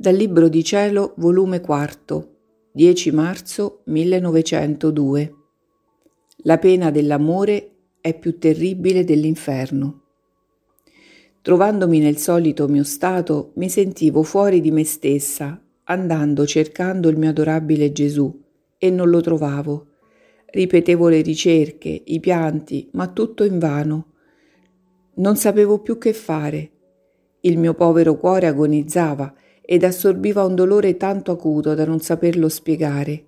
Dal Libro di Cielo, volume 4, 10 marzo 1902. La pena dell'amore è più terribile dell'inferno. Trovandomi nel solito mio stato, mi sentivo fuori di me stessa, andando cercando il mio adorabile Gesù, e non lo trovavo. Ripetevo le ricerche, i pianti, ma tutto invano. Non sapevo più che fare. Il mio povero cuore agonizzava ed assorbiva un dolore tanto acuto da non saperlo spiegare.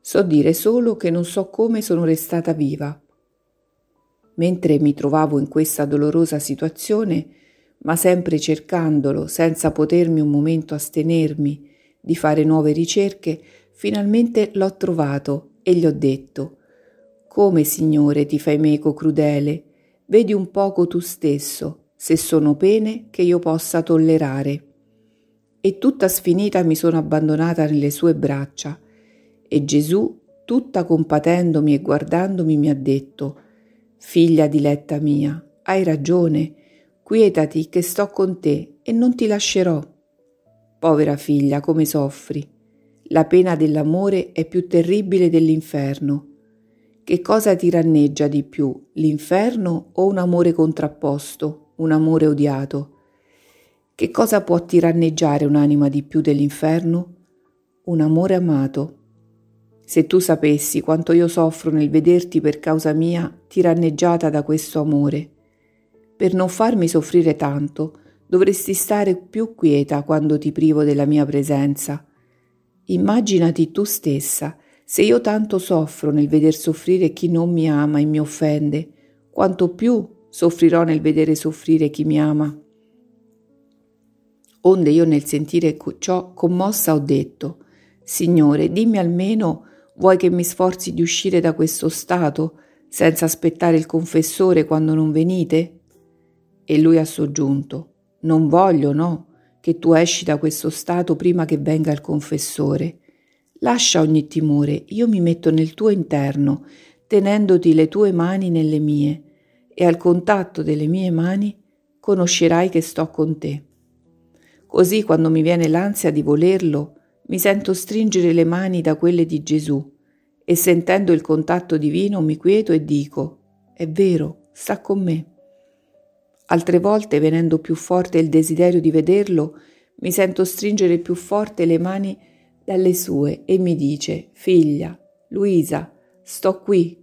So dire solo che non so come sono restata viva. Mentre mi trovavo in questa dolorosa situazione, ma sempre cercandolo, senza potermi un momento astenermi di fare nuove ricerche, finalmente l'ho trovato e gli ho detto Come, Signore, ti fai meco crudele? Vedi un poco tu stesso, se sono pene che io possa tollerare e tutta sfinita mi sono abbandonata nelle sue braccia. E Gesù, tutta compatendomi e guardandomi, mi ha detto, Figlia diletta mia, hai ragione, quietati che sto con te e non ti lascerò. Povera figlia, come soffri. La pena dell'amore è più terribile dell'inferno. Che cosa ti ranneggia di più, l'inferno o un amore contrapposto, un amore odiato? Che cosa può tiranneggiare un'anima di più dell'inferno? Un amore amato. Se tu sapessi quanto io soffro nel vederti per causa mia tiranneggiata da questo amore. Per non farmi soffrire tanto, dovresti stare più quieta quando ti privo della mia presenza. Immaginati tu stessa, se io tanto soffro nel veder soffrire chi non mi ama e mi offende, quanto più soffrirò nel vedere soffrire chi mi ama. Onde io nel sentire ciò commossa ho detto, Signore, dimmi almeno, vuoi che mi sforzi di uscire da questo stato, senza aspettare il confessore quando non venite? E lui ha soggiunto, non voglio, no, che tu esci da questo stato prima che venga il confessore. Lascia ogni timore, io mi metto nel tuo interno, tenendoti le tue mani nelle mie, e al contatto delle mie mani conoscerai che sto con te. Così quando mi viene l'ansia di volerlo, mi sento stringere le mani da quelle di Gesù e sentendo il contatto divino mi quieto e dico, è vero, sta con me. Altre volte, venendo più forte il desiderio di vederlo, mi sento stringere più forte le mani dalle sue e mi dice, figlia, Luisa, sto qui,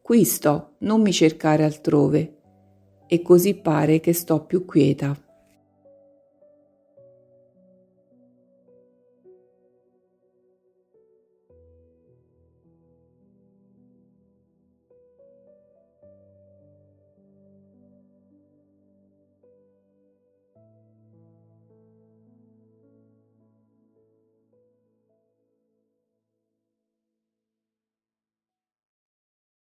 qui sto, non mi cercare altrove. E così pare che sto più quieta.